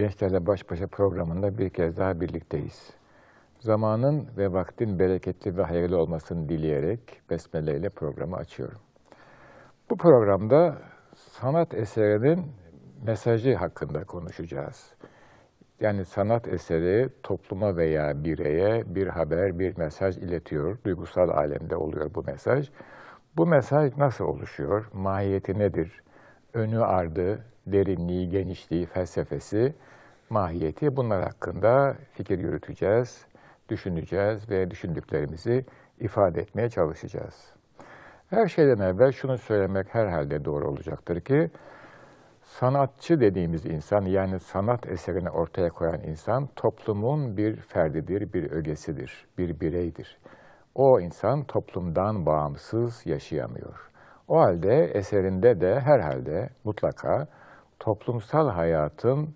Gençlerle Baş Başa programında bir kez daha birlikteyiz. Zamanın ve vaktin bereketli ve hayırlı olmasını dileyerek Besmele ile programı açıyorum. Bu programda sanat eserinin mesajı hakkında konuşacağız. Yani sanat eseri topluma veya bireye bir haber, bir mesaj iletiyor. Duygusal alemde oluyor bu mesaj. Bu mesaj nasıl oluşuyor? Mahiyeti nedir? Önü ardı, derinliği, genişliği, felsefesi, mahiyeti bunlar hakkında fikir yürüteceğiz, düşüneceğiz ve düşündüklerimizi ifade etmeye çalışacağız. Her şeyden evvel şunu söylemek herhalde doğru olacaktır ki, sanatçı dediğimiz insan yani sanat eserini ortaya koyan insan toplumun bir ferdidir, bir ögesidir, bir bireydir. O insan toplumdan bağımsız yaşayamıyor. O halde eserinde de herhalde mutlaka toplumsal hayatın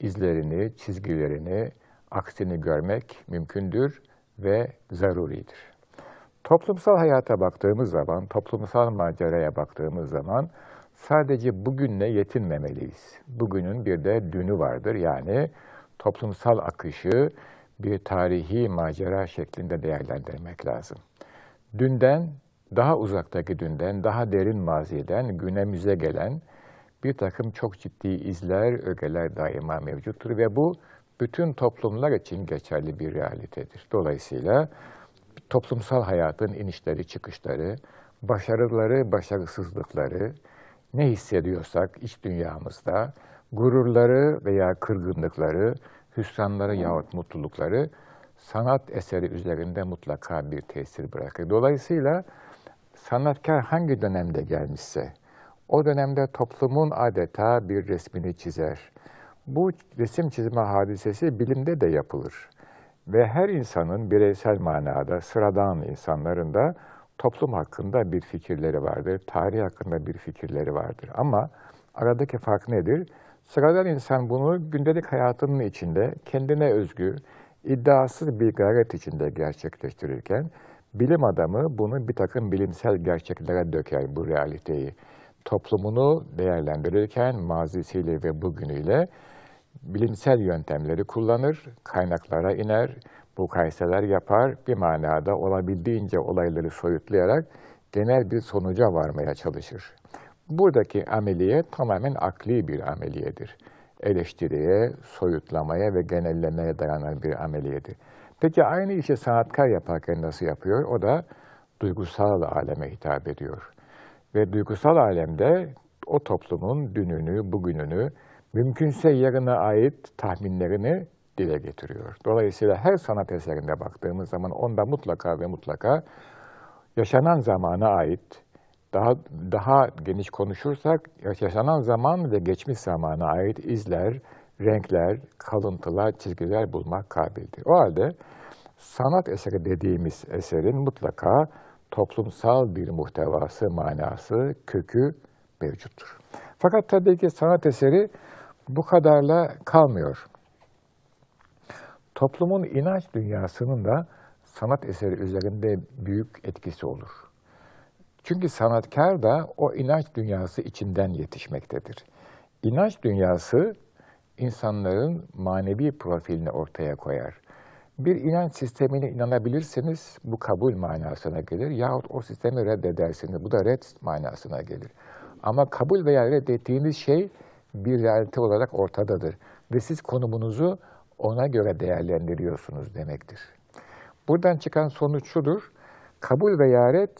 izlerini, çizgilerini, aksini görmek mümkündür ve zaruridir. Toplumsal hayata baktığımız zaman, toplumsal maceraya baktığımız zaman sadece bugünle yetinmemeliyiz. Bugünün bir de dünü vardır. Yani toplumsal akışı bir tarihi macera şeklinde değerlendirmek lazım. Dünden, daha uzaktaki dünden, daha derin maziden günümüze gelen bir takım çok ciddi izler, ögeler daima mevcuttur ve bu bütün toplumlar için geçerli bir realitedir. Dolayısıyla toplumsal hayatın inişleri, çıkışları, başarıları, başarısızlıkları, ne hissediyorsak iç dünyamızda, gururları veya kırgınlıkları, hüsranları yahut mutlulukları sanat eseri üzerinde mutlaka bir tesir bırakır. Dolayısıyla sanatkar hangi dönemde gelmişse, o dönemde toplumun adeta bir resmini çizer. Bu resim çizme hadisesi bilimde de yapılır. Ve her insanın bireysel manada, sıradan insanların da toplum hakkında bir fikirleri vardır, tarih hakkında bir fikirleri vardır. Ama aradaki fark nedir? Sıradan insan bunu gündelik hayatının içinde kendine özgü, iddiasız bir gayret içinde gerçekleştirirken, bilim adamı bunu bir takım bilimsel gerçeklere döker bu realiteyi. Toplumunu değerlendirirken mazisiyle ve bugünüyle bilimsel yöntemleri kullanır, kaynaklara iner, mukayeseler yapar, bir manada olabildiğince olayları soyutlayarak genel bir sonuca varmaya çalışır. Buradaki ameliye tamamen akli bir ameliyedir. Eleştiriye, soyutlamaya ve genellemeye dayanan bir ameliyedir. Peki aynı işi sanatkar yaparken nasıl yapıyor? O da duygusal aleme hitap ediyor. Ve duygusal alemde o toplumun dününü, bugününü, mümkünse yarına ait tahminlerini dile getiriyor. Dolayısıyla her sanat eserinde baktığımız zaman onda mutlaka ve mutlaka yaşanan zamana ait, daha daha geniş konuşursak yaşanan zaman ve geçmiş zamana ait izler, renkler, kalıntılar, çizgiler bulmak kabildir. O halde sanat eseri dediğimiz eserin mutlaka toplumsal bir muhtevası, manası, kökü mevcuttur. Fakat tabii ki sanat eseri bu kadarla kalmıyor. Toplumun inanç dünyasının da sanat eseri üzerinde büyük etkisi olur. Çünkü sanatkar da o inanç dünyası içinden yetişmektedir. İnanç dünyası insanların manevi profilini ortaya koyar. Bir inanç sistemine inanabilirseniz bu kabul manasına gelir yahut o sistemi reddedersiniz bu da red manasına gelir. Ama kabul veya reddettiğiniz şey bir realite olarak ortadadır ve siz konumunuzu ona göre değerlendiriyorsunuz demektir. Buradan çıkan sonuç şudur, kabul veya red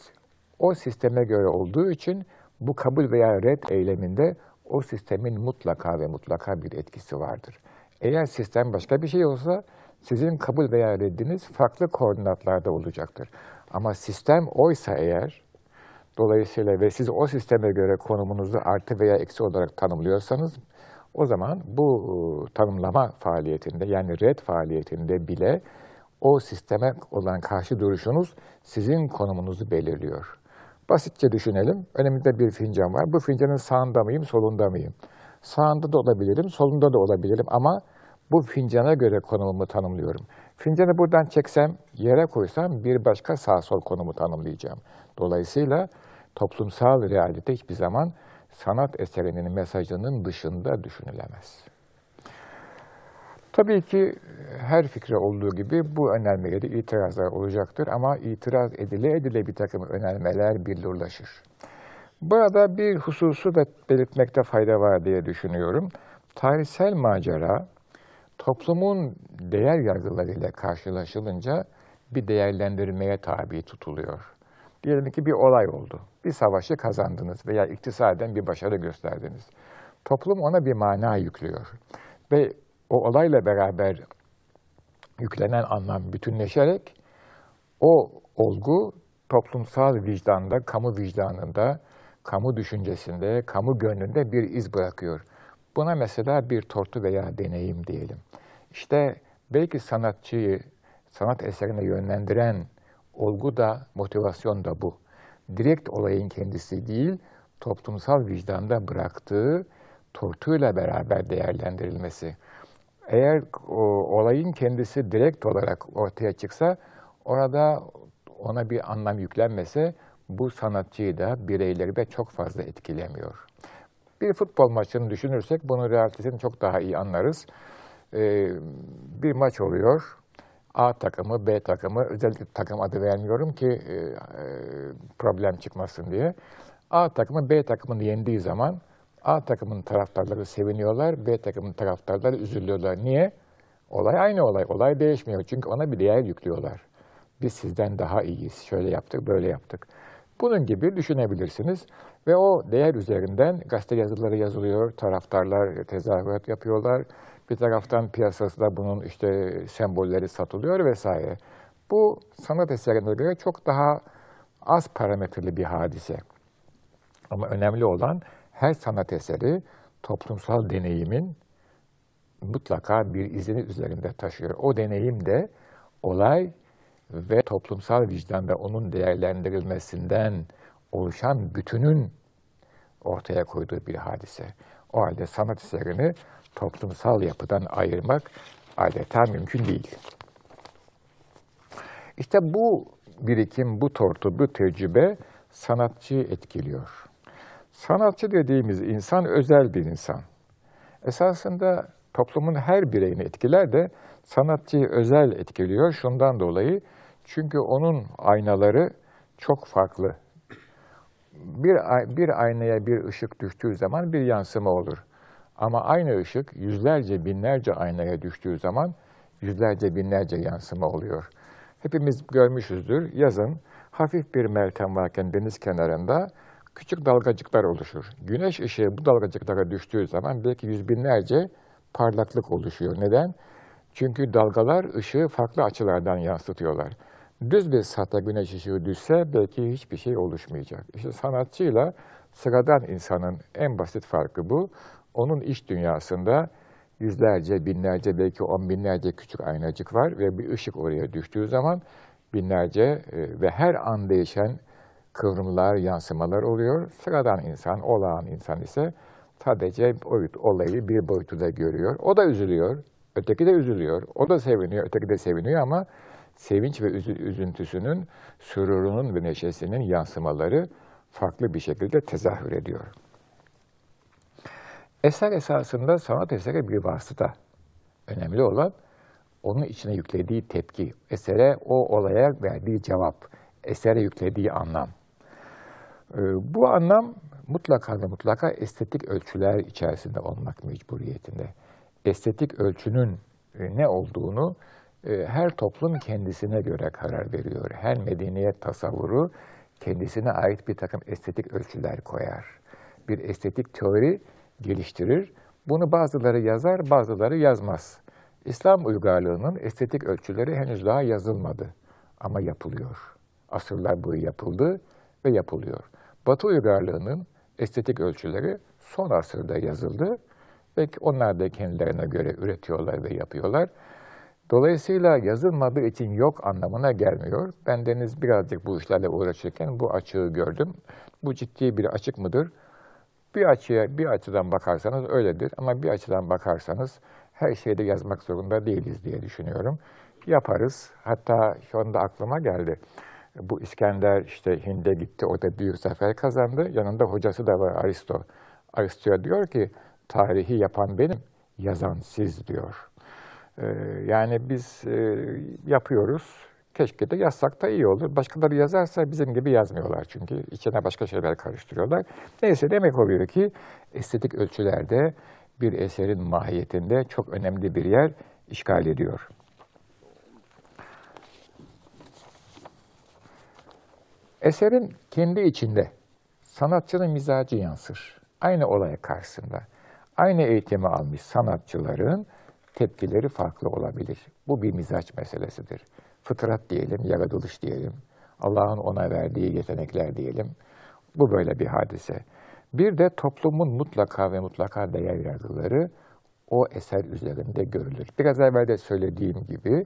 o sisteme göre olduğu için bu kabul veya red eyleminde o sistemin mutlaka ve mutlaka bir etkisi vardır. Eğer sistem başka bir şey olsa sizin kabul veya reddiniz farklı koordinatlarda olacaktır. Ama sistem oysa eğer, dolayısıyla ve siz o sisteme göre konumunuzu artı veya eksi olarak tanımlıyorsanız, o zaman bu ıı, tanımlama faaliyetinde yani red faaliyetinde bile o sisteme olan karşı duruşunuz sizin konumunuzu belirliyor. Basitçe düşünelim. Önümüzde bir fincan var. Bu fincanın sağında mıyım, solunda mıyım? Sağında da olabilirim, solunda da olabilirim ama bu fincana göre konumumu tanımlıyorum. Fincanı buradan çeksem, yere koysam bir başka sağ sol konumu tanımlayacağım. Dolayısıyla toplumsal realite hiçbir zaman sanat eserinin mesajının dışında düşünülemez. Tabii ki her fikre olduğu gibi bu önermelere itirazlar olacaktır ama itiraz edile edile bir takım önermeler billurlaşır. Burada bir hususu da belirtmekte fayda var diye düşünüyorum. Tarihsel macera toplumun değer yargılarıyla karşılaşılınca bir değerlendirmeye tabi tutuluyor. Diyelim ki bir olay oldu. Bir savaşı kazandınız veya iktisaden bir başarı gösterdiniz. Toplum ona bir mana yüklüyor. Ve o olayla beraber yüklenen anlam bütünleşerek o olgu toplumsal vicdanda, kamu vicdanında, kamu düşüncesinde, kamu gönlünde bir iz bırakıyor. Buna mesela bir tortu veya deneyim diyelim. İşte belki sanatçıyı sanat eserine yönlendiren olgu da, motivasyon da bu. Direkt olayın kendisi değil, toplumsal vicdanda bıraktığı tortuyla beraber değerlendirilmesi. Eğer o, olayın kendisi direkt olarak ortaya çıksa, orada ona bir anlam yüklenmese, bu sanatçıyı da, bireyleri de çok fazla etkilemiyor. Bir futbol maçını düşünürsek, bunun realitesini çok daha iyi anlarız. Ee, bir maç oluyor, A takımı, B takımı, özellikle takım adı vermiyorum ki e, e, problem çıkmasın diye. A takımı B takımını yendiği zaman A takımın taraftarları seviniyorlar, B takımın taraftarları üzülüyorlar. Niye? Olay aynı olay, olay değişmiyor. Çünkü ona bir değer yüklüyorlar. Biz sizden daha iyiyiz, şöyle yaptık, böyle yaptık. Bunun gibi düşünebilirsiniz. Ve o değer üzerinden gazete yazıları yazılıyor, taraftarlar tezahürat yapıyorlar. Bir taraftan piyasasında bunun işte sembolleri satılıyor vesaire. Bu sanat eserine göre çok daha az parametreli bir hadise. Ama önemli olan her sanat eseri toplumsal deneyimin mutlaka bir izini üzerinde taşıyor. O deneyim de olay ve toplumsal vicdanda onun değerlendirilmesinden oluşan bütünün ortaya koyduğu bir hadise. O halde sanat eserini toplumsal yapıdan ayırmak adeta mümkün değil. İşte bu birikim, bu tortu, bu tecrübe sanatçıyı etkiliyor. Sanatçı dediğimiz insan özel bir insan. Esasında toplumun her bireyini etkiler de sanatçıyı özel etkiliyor şundan dolayı. Çünkü onun aynaları çok farklı. Bir, bir aynaya bir ışık düştüğü zaman bir yansıma olur. Ama aynı ışık yüzlerce, binlerce aynaya düştüğü zaman yüzlerce, binlerce yansıma oluyor. Hepimiz görmüşüzdür. Yazın hafif bir meltem varken deniz kenarında küçük dalgacıklar oluşur. Güneş ışığı bu dalgacıklara düştüğü zaman belki yüz binlerce parlaklık oluşuyor. Neden? Çünkü dalgalar ışığı farklı açılardan yansıtıyorlar. Düz bir sahte güneş ışığı düşse belki hiçbir şey oluşmayacak. İşte sanatçıyla sıradan insanın en basit farkı bu. Onun iş dünyasında yüzlerce, binlerce, belki on binlerce küçük aynacık var ve bir ışık oraya düştüğü zaman binlerce e, ve her an değişen kıvrımlar, yansımalar oluyor. Sıradan insan, olağan insan ise sadece olayı bir boyutuda görüyor. O da üzülüyor, öteki de üzülüyor. O da seviniyor, öteki de seviniyor ama sevinç ve üzüntüsünün, sürurunun ve neşesinin yansımaları farklı bir şekilde tezahür ediyor. Eser esasında sanat eseri bir vasıta. Önemli olan onun içine yüklediği tepki, esere o olaya verdiği cevap, esere yüklediği anlam. Ee, bu anlam mutlaka ve mutlaka estetik ölçüler içerisinde olmak mecburiyetinde. Estetik ölçünün e, ne olduğunu her toplum kendisine göre karar veriyor. Her medeniyet tasavvuru kendisine ait bir takım estetik ölçüler koyar. Bir estetik teori geliştirir. Bunu bazıları yazar, bazıları yazmaz. İslam uygarlığının estetik ölçüleri henüz daha yazılmadı ama yapılıyor. Asırlar boyu yapıldı ve yapılıyor. Batı uygarlığının estetik ölçüleri son asırda yazıldı ve onlar da kendilerine göre üretiyorlar ve yapıyorlar. Dolayısıyla yazılmadığı için yok anlamına gelmiyor. Ben deniz birazcık bu işlerle uğraşırken bu açığı gördüm. Bu ciddi bir açık mıdır? Bir açıya bir açıdan bakarsanız öyledir ama bir açıdan bakarsanız her şeyde yazmak zorunda değiliz diye düşünüyorum. Yaparız. Hatta şu anda aklıma geldi. Bu İskender işte Hind'e gitti, orada büyük zafer kazandı. Yanında hocası da var Aristo. Aristo diyor ki, tarihi yapan benim, yazan siz diyor. Ee, yani biz e, yapıyoruz, keşke de yazsak da iyi olur. Başkaları yazarsa bizim gibi yazmıyorlar çünkü. içine başka şeyler karıştırıyorlar. Neyse demek oluyor ki estetik ölçülerde bir eserin mahiyetinde çok önemli bir yer işgal ediyor. Eserin kendi içinde sanatçının mizacı yansır. Aynı olaya karşısında. Aynı eğitimi almış sanatçıların tepkileri farklı olabilir. Bu bir mizaç meselesidir. Fıtrat diyelim, yaratılış diyelim. Allah'ın ona verdiği yetenekler diyelim. Bu böyle bir hadise. Bir de toplumun mutlaka ve mutlaka değer yargıları o eser üzerinde görülür. Biraz evvel de söylediğim gibi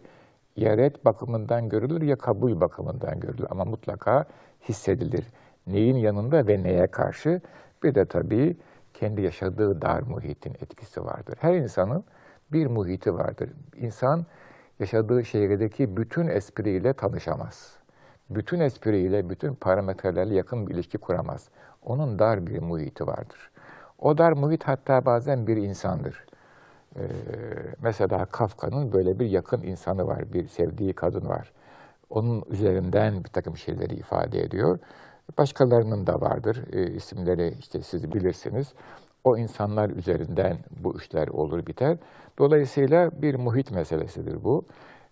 ya red bakımından görülür ya kabul bakımından görülür ama mutlaka hissedilir. Neyin yanında ve neye karşı? Bir de tabii kendi yaşadığı dar muhitin etkisi vardır. Her insanın bir muhiti vardır. İnsan yaşadığı şehirdeki bütün espriyle tanışamaz. Bütün espriyle, bütün parametrelerle yakın bir ilişki kuramaz. Onun dar bir muhiti vardır. O dar muhit hatta bazen bir insandır. Ee, mesela Kafka'nın böyle bir yakın insanı var, bir sevdiği kadın var. Onun üzerinden bir takım şeyleri ifade ediyor. Başkalarının da vardır. E, isimleri işte siz bilirsiniz. O insanlar üzerinden bu işler olur biter. Dolayısıyla bir muhit meselesidir bu.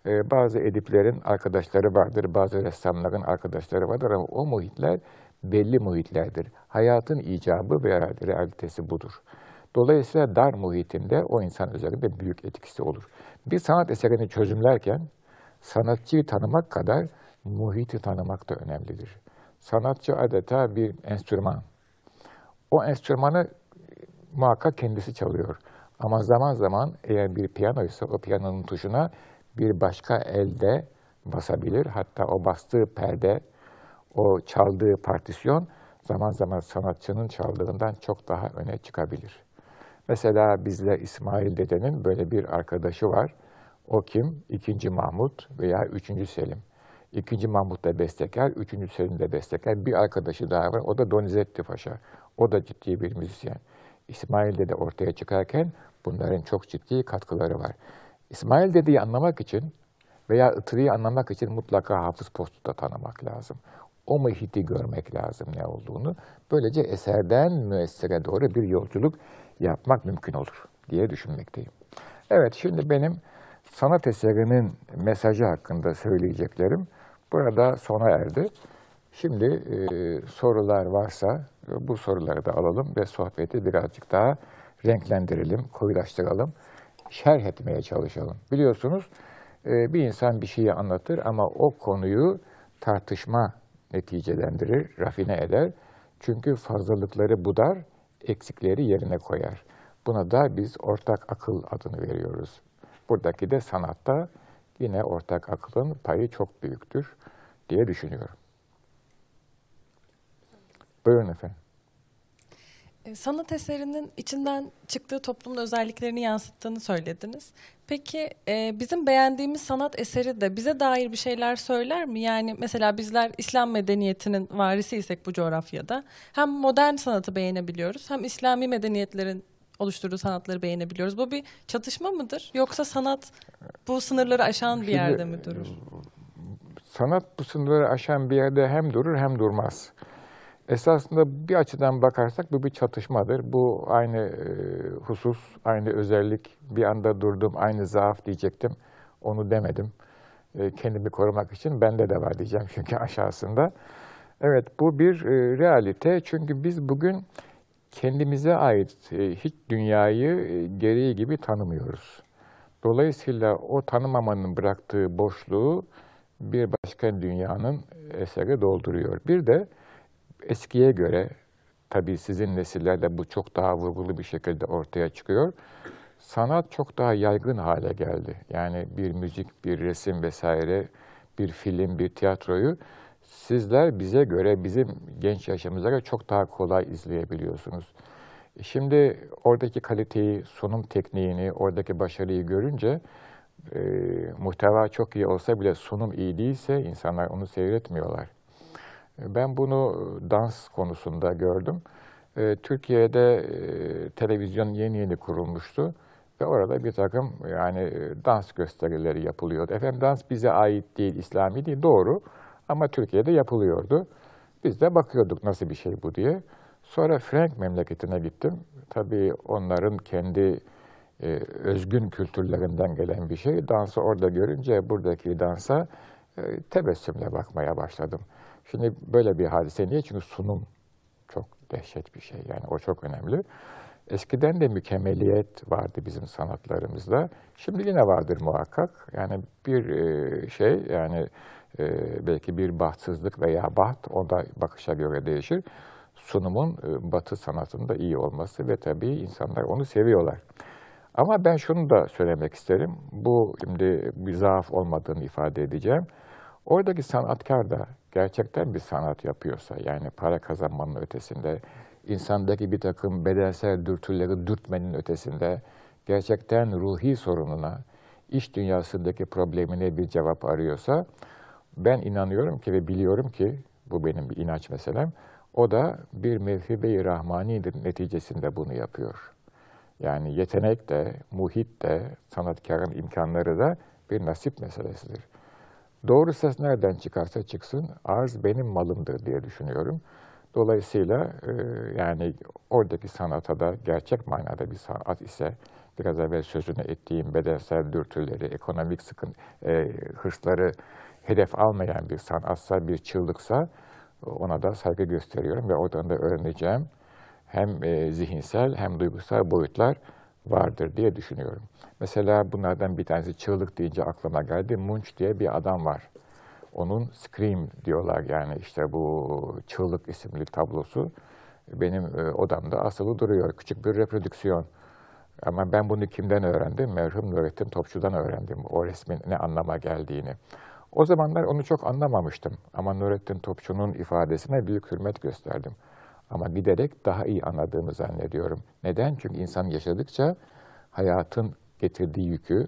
Ee, bazı ediplerin arkadaşları vardır, bazı ressamların arkadaşları vardır ama o muhitler belli muhitlerdir. Hayatın icabı ve realitesi budur. Dolayısıyla dar muhitinde o insan üzerinde büyük etkisi olur. Bir sanat eserini çözümlerken sanatçıyı tanımak kadar muhiti tanımak da önemlidir. Sanatçı adeta bir enstrüman. O enstrümanı muhakkak kendisi çalıyor. Ama zaman zaman eğer bir piyano ise o piyanonun tuşuna bir başka elde basabilir. Hatta o bastığı perde, o çaldığı partisyon zaman zaman sanatçının çaldığından çok daha öne çıkabilir. Mesela bizde İsmail Dede'nin böyle bir arkadaşı var. O kim? İkinci Mahmut veya üçüncü Selim. İkinci Mahmut da bestekar, üçüncü Selim de bestekar. Bir arkadaşı daha var, o da Donizetti Paşa. O da ciddi bir müzisyen. İsmail Dede ortaya çıkarken bunların çok ciddi katkıları var. İsmail Dede'yi anlamak için veya Itri'yi anlamak için mutlaka Hafız Post'u da tanımak lazım. O muhiti görmek lazım ne olduğunu. Böylece eserden müessire doğru bir yolculuk yapmak mümkün olur diye düşünmekteyim. Evet, şimdi benim sanat eserinin mesajı hakkında söyleyeceklerim burada sona erdi. Şimdi e, sorular varsa bu soruları da alalım ve sohbeti birazcık daha renklendirelim, koyulaştıralım, şerh etmeye çalışalım. Biliyorsunuz e, bir insan bir şeyi anlatır ama o konuyu tartışma neticelendirir, rafine eder. Çünkü fazlalıkları budar, eksikleri yerine koyar. Buna da biz ortak akıl adını veriyoruz. Buradaki de sanatta yine ortak akılın payı çok büyüktür diye düşünüyorum. Buyurun efendim. E, sanat eserinin içinden çıktığı toplumun özelliklerini yansıttığını söylediniz. Peki e, bizim beğendiğimiz sanat eseri de bize dair bir şeyler söyler mi? Yani mesela bizler İslam medeniyetinin varisiysek bu coğrafyada hem modern sanatı beğenebiliyoruz hem İslami medeniyetlerin oluşturduğu sanatları beğenebiliyoruz. Bu bir çatışma mıdır? Yoksa sanat bu sınırları aşan bir Şimdi, yerde mi durur? Sanat bu sınırları aşan bir yerde hem durur hem durmaz. Esasında bir açıdan bakarsak bu bir çatışmadır. Bu aynı e, husus, aynı özellik, bir anda durdum, aynı zaaf diyecektim. Onu demedim. E, kendimi korumak için bende de var diyeceğim çünkü aşağısında. Evet bu bir e, realite çünkü biz bugün kendimize ait hiç dünyayı e, gereği gibi tanımıyoruz. Dolayısıyla o tanımamanın bıraktığı boşluğu bir başka dünyanın eseri dolduruyor. Bir de eskiye göre, tabii sizin nesillerde bu çok daha vurgulu bir şekilde ortaya çıkıyor. Sanat çok daha yaygın hale geldi. Yani bir müzik, bir resim vesaire, bir film, bir tiyatroyu sizler bize göre, bizim genç yaşımıza göre çok daha kolay izleyebiliyorsunuz. Şimdi oradaki kaliteyi, sunum tekniğini, oradaki başarıyı görünce e, muhteva çok iyi olsa bile sunum iyi değilse insanlar onu seyretmiyorlar. E, Ben bunu dans konusunda gördüm. E, Türkiye'de e, televizyon yeni yeni kurulmuştu ve orada bir takım yani e, dans gösterileri yapılıyordu. Efendim dans bize ait değil, İslami değil, doğru ama Türkiye'de yapılıyordu. Biz de bakıyorduk nasıl bir şey bu diye. Sonra Frank memleketine gittim. Tabii onların kendi e, özgün kültürlerinden gelen bir şey. Dansı orada görünce buradaki dansa e, tebessümle bakmaya başladım. Şimdi böyle bir hadise niye? Çünkü sunum çok dehşet bir şey. Yani o çok önemli. Eskiden de mükemmeliyet vardı bizim sanatlarımızda. Şimdi yine vardır muhakkak. Yani bir e, şey yani e, belki bir bahtsızlık veya baht o da bakışa göre değişir. Sunumun e, batı sanatında iyi olması ve tabii insanlar onu seviyorlar. Ama ben şunu da söylemek isterim. Bu şimdi bir zaaf olmadığını ifade edeceğim. Oradaki sanatkar da gerçekten bir sanat yapıyorsa, yani para kazanmanın ötesinde, insandaki bir takım bedensel dürtüleri dürtmenin ötesinde, gerçekten ruhi sorununa, iş dünyasındaki problemine bir cevap arıyorsa, ben inanıyorum ki ve biliyorum ki, bu benim bir inanç meselem, o da bir mevhibe-i rahmanidir neticesinde bunu yapıyor. Yani yetenek de, muhit de, sanatkarın imkanları da bir nasip meselesidir. Doğru ses nereden çıkarsa çıksın, arz benim malımdır diye düşünüyorum. Dolayısıyla e, yani oradaki sanata da gerçek manada bir sanat ise, biraz evvel sözünü ettiğim bedensel dürtüleri, ekonomik sıkıntı, e, hırsları hedef almayan bir sanatsa, bir çığlıksa ona da saygı gösteriyorum ve oradan da öğreneceğim hem e, zihinsel hem duygusal boyutlar vardır diye düşünüyorum. Mesela bunlardan bir tanesi çığlık deyince aklıma geldi. Munch diye bir adam var. Onun Scream diyorlar yani işte bu Çığlık isimli tablosu benim e, odamda asılı duruyor. Küçük bir reprodüksiyon. Ama ben bunu kimden öğrendim? Merhum Nurettin Topçu'dan öğrendim o resmin ne anlama geldiğini. O zamanlar onu çok anlamamıştım. Ama Nurettin Topçu'nun ifadesine büyük hürmet gösterdim. Ama giderek daha iyi anladığımı zannediyorum. Neden? Çünkü insan yaşadıkça hayatın getirdiği yükü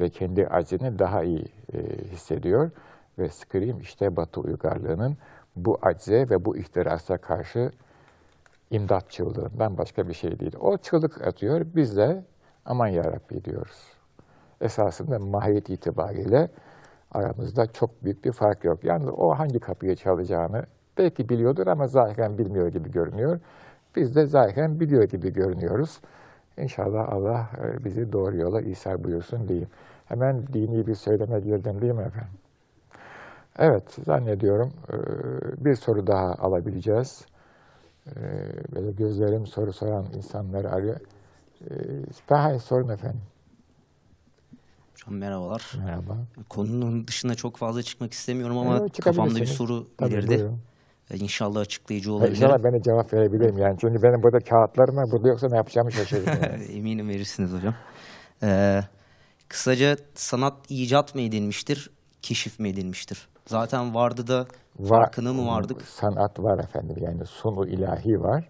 ve kendi acını daha iyi e, hissediyor. Ve Scream işte Batı uygarlığının bu acze ve bu ihtirasa karşı imdat çığlığından başka bir şey değil. O çığlık atıyor, biz de aman yarabbi diyoruz. Esasında mahiyet itibariyle aramızda çok büyük bir fark yok. Yani o hangi kapıyı çalacağını belki biliyordur ama zahiren bilmiyor gibi görünüyor. Biz de zahiren biliyor gibi görünüyoruz. İnşallah Allah e, bizi doğru yola İsa buyursun diyeyim. Hemen dini bir söyleme girdim değil mi efendim? Evet, zannediyorum e, bir soru daha alabileceğiz. E, Böyle gözlerim soru soran insanları arıyor. Hay sorun efendim. Hocam merhabalar. Merhaba. Konunun dışına çok fazla çıkmak istemiyorum ama Evet, kafamda bir soru Tabii, belirdi. buyurun. Ee, İnşallah açıklayıcı E, olabilir. İnşallah ben de cevap verebilirim yani. Çünkü benim burada kağıtlarım var. Burada yoksa ne yapacağımı şaşırdım. Yani. Eminim verirsiniz hocam. Ee, kısaca sanat icat mı edilmiştir, keşif mi edilmiştir? Zaten vardı da farkına mı vardık? Sanat var efendim. Yani sunu ilahi var.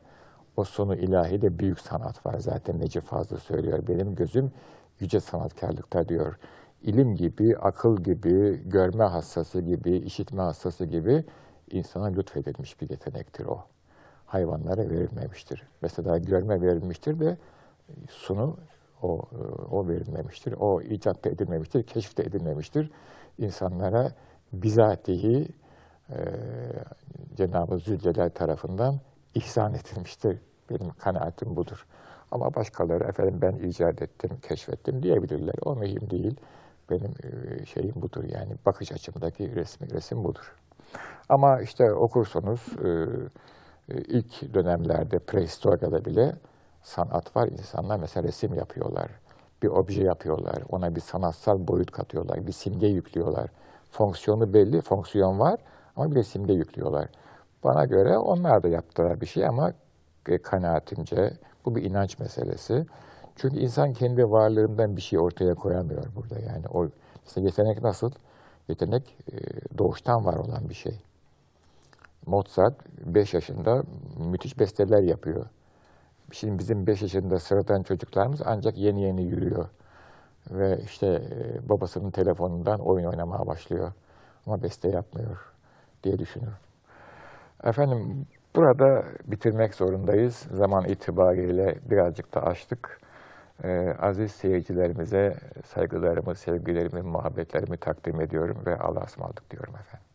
O sunu ilahi de büyük sanat var. Zaten Necip Fazıl söylüyor. Benim gözüm yüce sanatkarlıkta diyor. İlim gibi, akıl gibi, görme hassası gibi, işitme hassası gibi insana lütfedilmiş bir yetenektir o. Hayvanlara verilmemiştir. Mesela görme verilmiştir de sunu o, o verilmemiştir. O icat edilmemiştir, keşif de edilmemiştir. İnsanlara bizatihi e, Cenab-ı Zülcelal tarafından ihsan edilmiştir. Benim kanaatim budur. Ama başkaları efendim ben icat ettim, keşfettim diyebilirler. O mühim değil. Benim e, şeyim budur yani bakış açımdaki resmi resim budur. Ama işte okursunuz e, e, ilk dönemlerde prehistoride bile sanat var. İnsanlar mesela resim yapıyorlar. Bir obje yapıyorlar. Ona bir sanatsal boyut katıyorlar. Bir simge yüklüyorlar. Fonksiyonu belli, fonksiyon var ama bir simge yüklüyorlar. Bana göre onlar da yaptılar bir şey ama e, kanaatimce bu bir inanç meselesi. Çünkü insan kendi varlığından bir şey ortaya koyamıyor burada. Yani o mesela yetenek nasıl? Yetenek e, doğuştan var olan bir şey. Mozart 5 yaşında müthiş besteler yapıyor. Şimdi bizim 5 yaşında sıradan çocuklarımız ancak yeni yeni yürüyor. Ve işte e, babasının telefonundan oyun oynamaya başlıyor. Ama beste yapmıyor diye düşünüyorum. Efendim burada bitirmek zorundayız. Zaman itibariyle birazcık da açtık. Ee, aziz seyircilerimize saygılarımı, sevgilerimi, muhabbetlerimi takdim ediyorum ve Allah'a ısmarladık diyorum efendim.